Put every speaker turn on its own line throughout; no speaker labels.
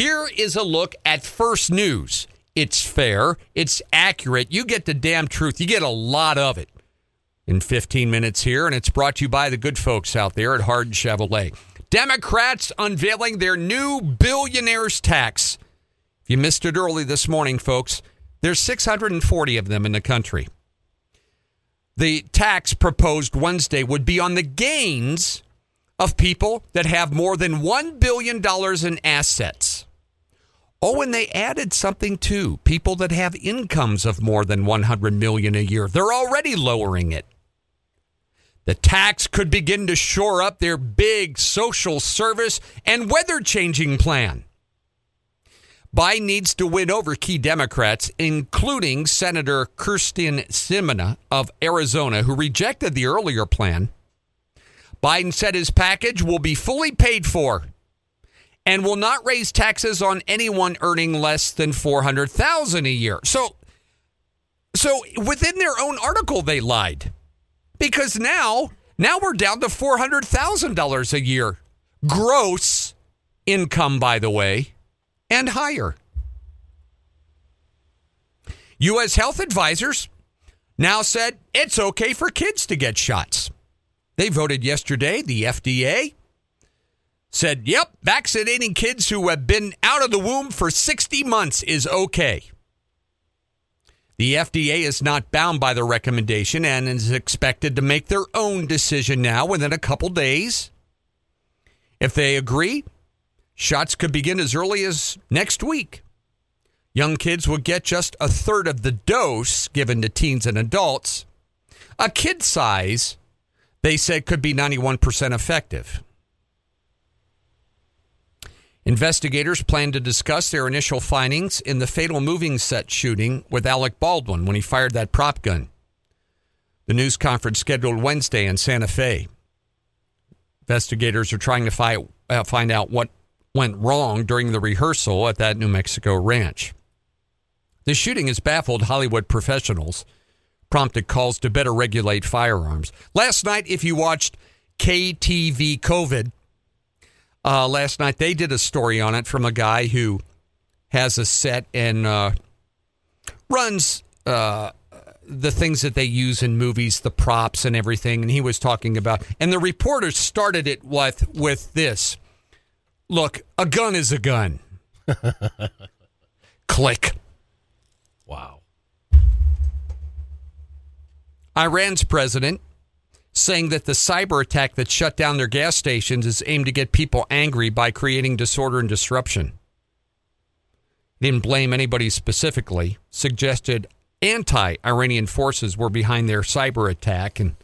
Here is a look at First News. It's fair, it's accurate. You get the damn truth, you get a lot of it in 15 minutes here, and it's brought to you by the good folks out there at Hardin Chevrolet. Democrats unveiling their new billionaires tax. If you missed it early this morning, folks, there's 640 of them in the country. The tax proposed Wednesday would be on the gains of people that have more than $1 billion in assets. Oh, and they added something too. People that have incomes of more than 100 million a year. They're already lowering it. The tax could begin to shore up their big social service and weather changing plan. Biden needs to win over key Democrats, including Senator Kyrsten Sinema of Arizona, who rejected the earlier plan. Biden said his package will be fully paid for and will not raise taxes on anyone earning less than 400,000 a year. So so within their own article they lied. Because now now we're down to $400,000 a year gross income by the way and higher. US health advisors now said it's okay for kids to get shots. They voted yesterday, the FDA said, yep, vaccinating kids who have been out of the womb for 60 months is okay. The FDA is not bound by the recommendation and is expected to make their own decision now within a couple days. If they agree, shots could begin as early as next week. Young kids will get just a third of the dose given to teens and adults. A kid size, they said, could be 91% effective. Investigators plan to discuss their initial findings in the fatal moving set shooting with Alec Baldwin when he fired that prop gun. The news conference scheduled Wednesday in Santa Fe. Investigators are trying to fi- uh, find out what went wrong during the rehearsal at that New Mexico ranch. The shooting has baffled Hollywood professionals, prompted calls to better regulate firearms. Last night, if you watched KTV COVID, uh, last night. They did a story on it from a guy who has a set and uh, runs uh, the things that they use in movies, the props and everything. And he was talking about, and the reporter started it with with this: "Look, a gun is a gun." Click.
Wow.
Iran's president saying that the cyber attack that shut down their gas stations is aimed to get people angry by creating disorder and disruption. Didn't blame anybody specifically, suggested anti Iranian forces were behind their cyber attack and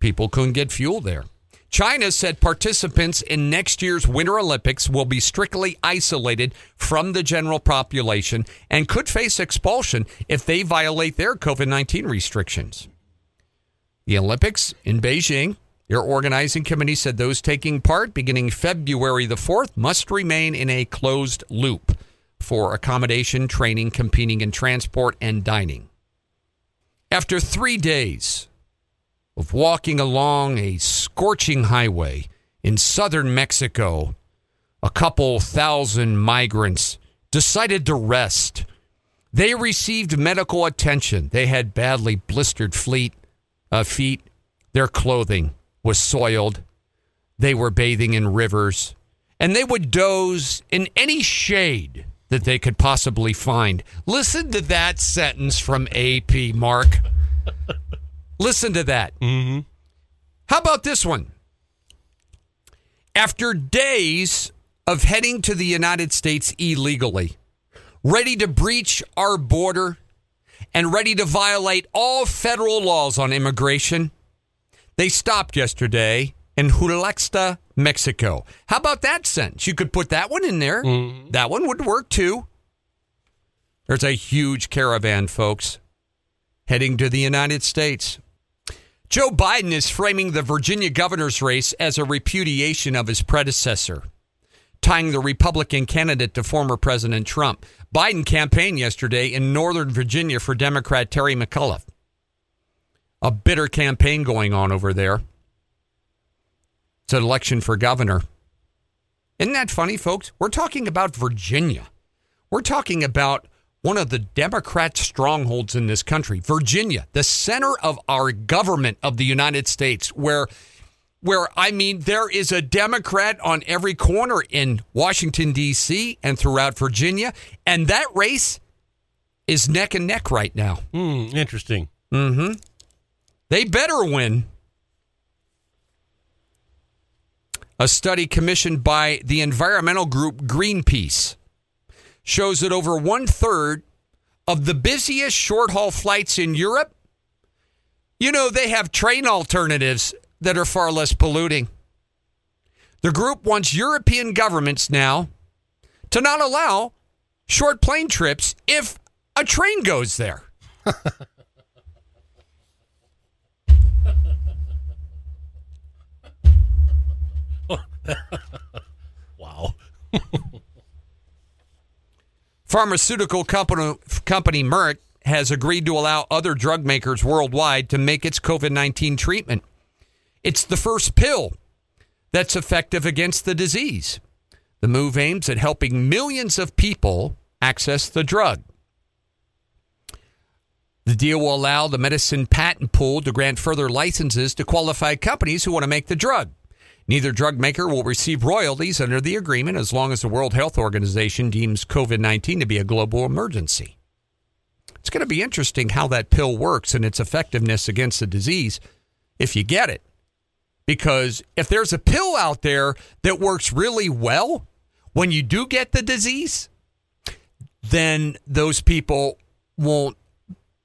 people couldn't get fuel there. China said participants in next year's Winter Olympics will be strictly isolated from the general population and could face expulsion if they violate their COVID 19 restrictions. The Olympics in Beijing, their organizing committee said those taking part beginning February the 4th must remain in a closed loop for accommodation, training, competing in transport, and dining. After three days of walking along a scorching highway in southern Mexico, a couple thousand migrants decided to rest. They received medical attention. They had badly blistered fleet, uh, feet. Their clothing was soiled. They were bathing in rivers. And they would doze in any shade that they could possibly find. Listen to that sentence from AP, Mark. Listen to that.
Mm-hmm.
How about this one? After days of heading to the United States illegally, ready to breach our border, and ready to violate all federal laws on immigration, they stopped yesterday in Juliaca, Mexico. How about that sentence? You could put that one in there.
Mm-hmm.
That one would work too. There's a huge caravan, folks, heading to the United States. Joe Biden is framing the Virginia governor's race as a repudiation of his predecessor, tying the Republican candidate to former President Trump. Biden campaigned yesterday in Northern Virginia for Democrat Terry McAuliffe. A bitter campaign going on over there. It's an election for governor. Isn't that funny, folks? We're talking about Virginia. We're talking about one of the Democrat strongholds in this country, Virginia, the center of our government of the United States, where where I mean there is a Democrat on every corner in Washington D.C. and throughout Virginia, and that race is neck and neck right now.
Hmm, interesting.
Mm-hmm. They better win. A study commissioned by the environmental group Greenpeace shows that over one third of the busiest short haul flights in Europe, you know, they have train alternatives that are far less polluting. The group wants European governments now to not allow short plane trips if a train goes there.
Wow.
Pharmaceutical company, company Merck has agreed to allow other drug makers worldwide to make its COVID 19 treatment. It's the first pill that's effective against the disease. The move aims at helping millions of people access the drug. The deal will allow the medicine patent pool to grant further licenses to qualified companies who want to make the drug. Neither drug maker will receive royalties under the agreement as long as the World Health Organization deems COVID 19 to be a global emergency. It's going to be interesting how that pill works and its effectiveness against the disease if you get it. Because if there's a pill out there that works really well when you do get the disease, then those people won't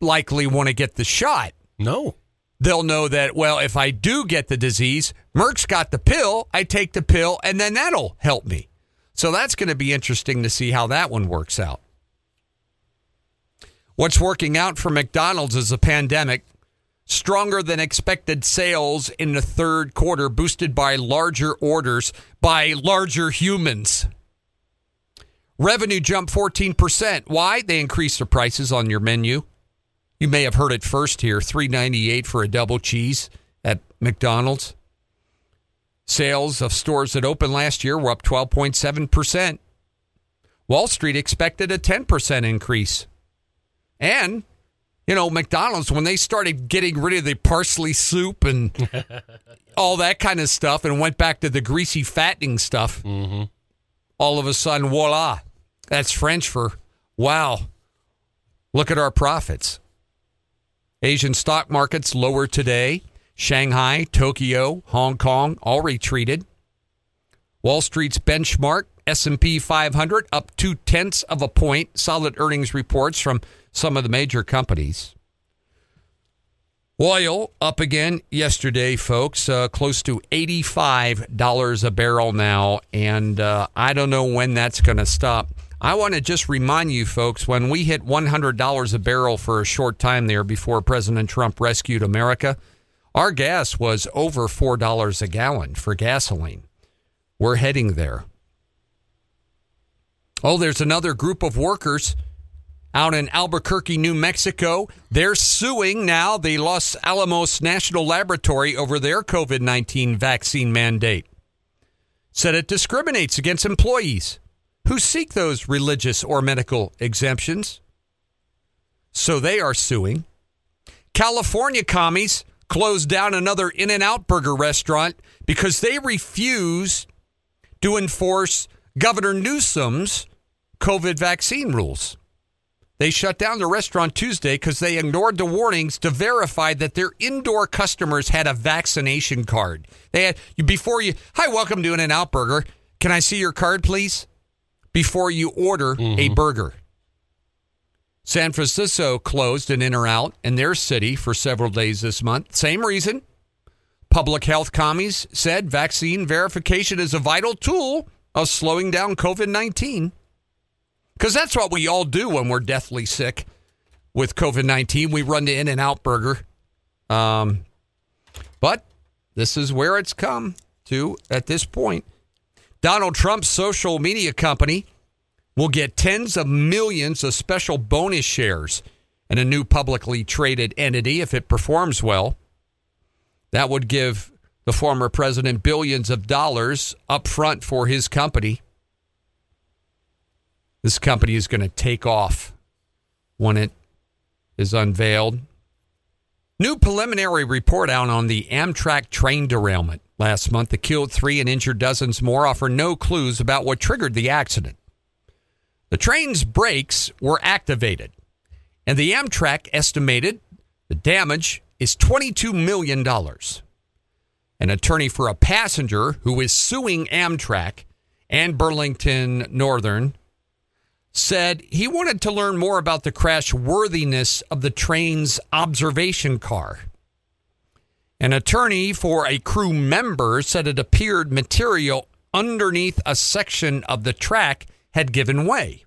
likely want to get the shot
No.
they'll know that, well, if I do get the disease, Merck's got the pill, I take the pill, and then that'll help me. So that's going to be interesting to see how that one works out. What's working out for McDonald's is a pandemic. Stronger than expected sales in the third quarter, boosted by larger orders by larger humans. Revenue jumped 14%. Why? They increased the prices on your menu. You may have heard it first here, 398 for a double cheese at McDonald's. Sales of stores that opened last year were up 12.7%. Wall Street expected a 10% increase. And, you know, McDonald's, when they started getting rid of the parsley soup and all that kind of stuff and went back to the greasy fattening stuff, mm-hmm. all of a sudden, voila. That's French for wow. Look at our profits. Asian stock markets lower today. Shanghai, Tokyo, Hong Kong all retreated. Wall Street's benchmark S&P 500 up two tenths of a point. Solid earnings reports from some of the major companies. Oil up again yesterday, folks, uh, close to $85 a barrel now. And uh, I don't know when that's going to stop. I want to just remind you, folks, when we hit $100 a barrel for a short time there before President Trump rescued America, our gas was over $4 a gallon for gasoline. We're heading there. Oh, there's another group of workers out in Albuquerque, New Mexico. They're suing now the Los Alamos National Laboratory over their COVID 19 vaccine mandate. Said it discriminates against employees who seek those religious or medical exemptions. So they are suing. California commies closed down another In N Out burger restaurant because they refuse to enforce Governor Newsom's COVID vaccine rules. They shut down the restaurant Tuesday because they ignored the warnings to verify that their indoor customers had a vaccination card. They had before you, hi, welcome to In N Out Burger. Can I see your card, please? Before you order a mm-hmm. burger. San Francisco closed an In or Out in their city for several days this month. Same reason. Public health commies said vaccine verification is a vital tool of slowing down COVID 19. Because that's what we all do when we're deathly sick with COVID 19. We run to In and Out Burger. Um, but this is where it's come to at this point. Donald Trump's social media company will get tens of millions of special bonus shares in a new publicly traded entity if it performs well. That would give the former president billions of dollars up front for his company. This company is going to take off when it is unveiled. New preliminary report out on the Amtrak train derailment last month that killed three and injured dozens more offer no clues about what triggered the accident. The train's brakes were activated, and the Amtrak estimated the damage is $22 million. An attorney for a passenger who is suing Amtrak and Burlington Northern said he wanted to learn more about the crash worthiness of the train's observation car. An attorney for a crew member said it appeared material underneath a section of the track had given way.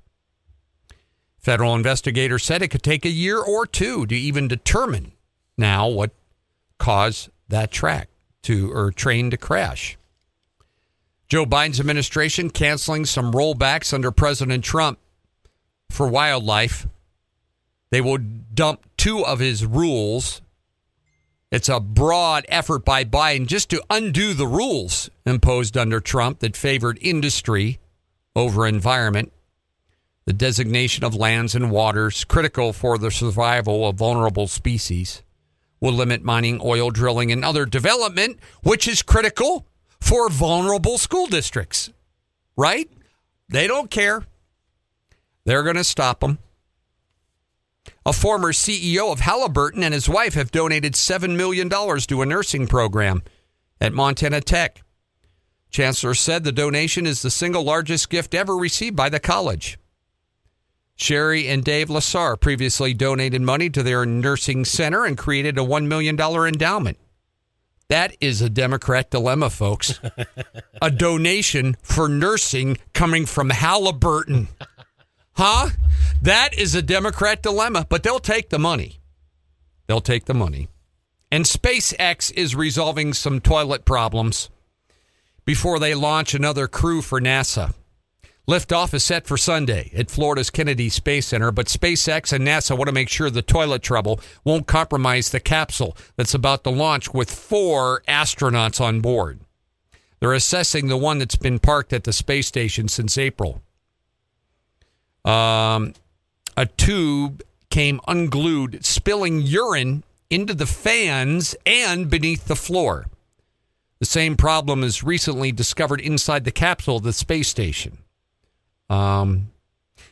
Federal investigators said it could take a year or two to even determine now what caused that track to or train to crash. Joe Biden's administration canceling some rollbacks under President Trump for wildlife. They will dump two of his rules. It's a broad effort by Biden just to undo the rules imposed under Trump that favored industry over environment. The designation of lands and waters critical for the survival of vulnerable species will limit mining, oil drilling, and other development, which is critical for vulnerable school districts. Right? They don't care. They're going to stop them. A former CEO of Halliburton and his wife have donated $7 million to a nursing program at Montana Tech. Chancellor said the donation is the single largest gift ever received by the college. Sherry and Dave Lesar previously donated money to their nursing center and created a $1 million endowment. That is a Democrat dilemma, folks. a donation for nursing coming from Halliburton. Huh? That is a Democrat dilemma, but they'll take the money. They'll take the money. And SpaceX is resolving some toilet problems before they launch another crew for NASA. Liftoff is set for Sunday at Florida's Kennedy Space Center, but SpaceX and NASA want to make sure the toilet trouble won't compromise the capsule that's about to launch with four astronauts on board. They're assessing the one that's been parked at the space station since April. Um, a tube came unglued, spilling urine into the fans and beneath the floor. The same problem is recently discovered inside the capsule of the space station. Um,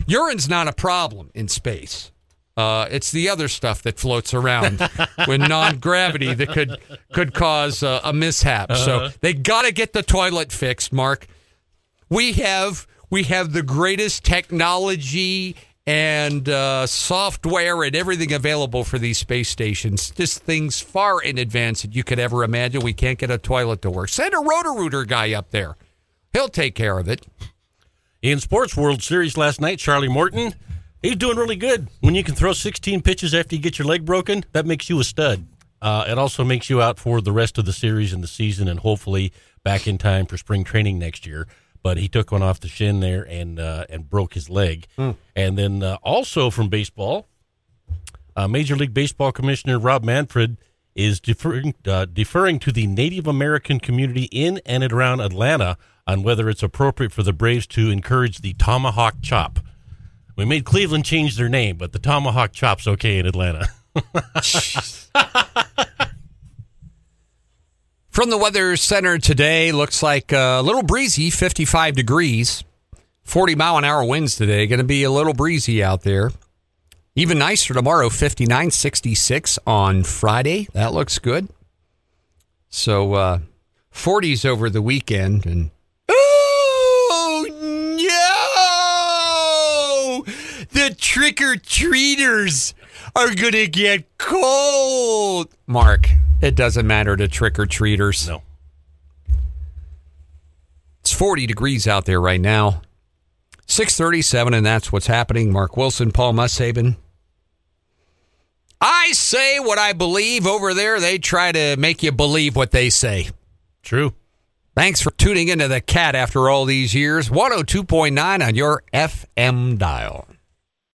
urine's not a problem in space. Uh, it's the other stuff that floats around with non gravity that could could cause uh, a mishap. Uh-huh. So they got to get the toilet fixed. Mark, we have we have the greatest technology and uh, software and everything available for these space stations. Just things far in advance that you could ever imagine. We can't get a toilet to work. Send a Roto-Rooter guy up there. He'll take care of it.
In Sports World Series last night, Charlie Morton, he's doing really good. When you can throw 16 pitches after you get your leg broken, that makes you a stud. Uh, it also makes you out for the rest of the series and the season, and hopefully back in time for spring training next year. But he took one off the shin there and uh, and broke his leg. Mm. And then uh, also from baseball, uh, Major League Baseball Commissioner Rob Manfred is deferring uh, deferring to the Native American community in and around Atlanta on whether it's appropriate for the Braves to encourage the tomahawk chop. We made Cleveland change their name, but the tomahawk chop's okay in Atlanta.
From the Weather Center today, looks like a little breezy, 55 degrees, 40 mile an hour winds today. Going to be a little breezy out there. Even nicer tomorrow, 59, 66 on Friday. That looks good. So, uh, 40s over the weekend and oh, no! the trick or treaters are going to get cold. Mark, it doesn't matter to trick or treaters.
No.
It's 40 degrees out there right now. 637, and that's what's happening. Mark Wilson, Paul Mussaben. I say what I believe over there. They try to make you believe what they say.
True.
Thanks for tuning into the cat after all these years. 102.9 on your FM dial.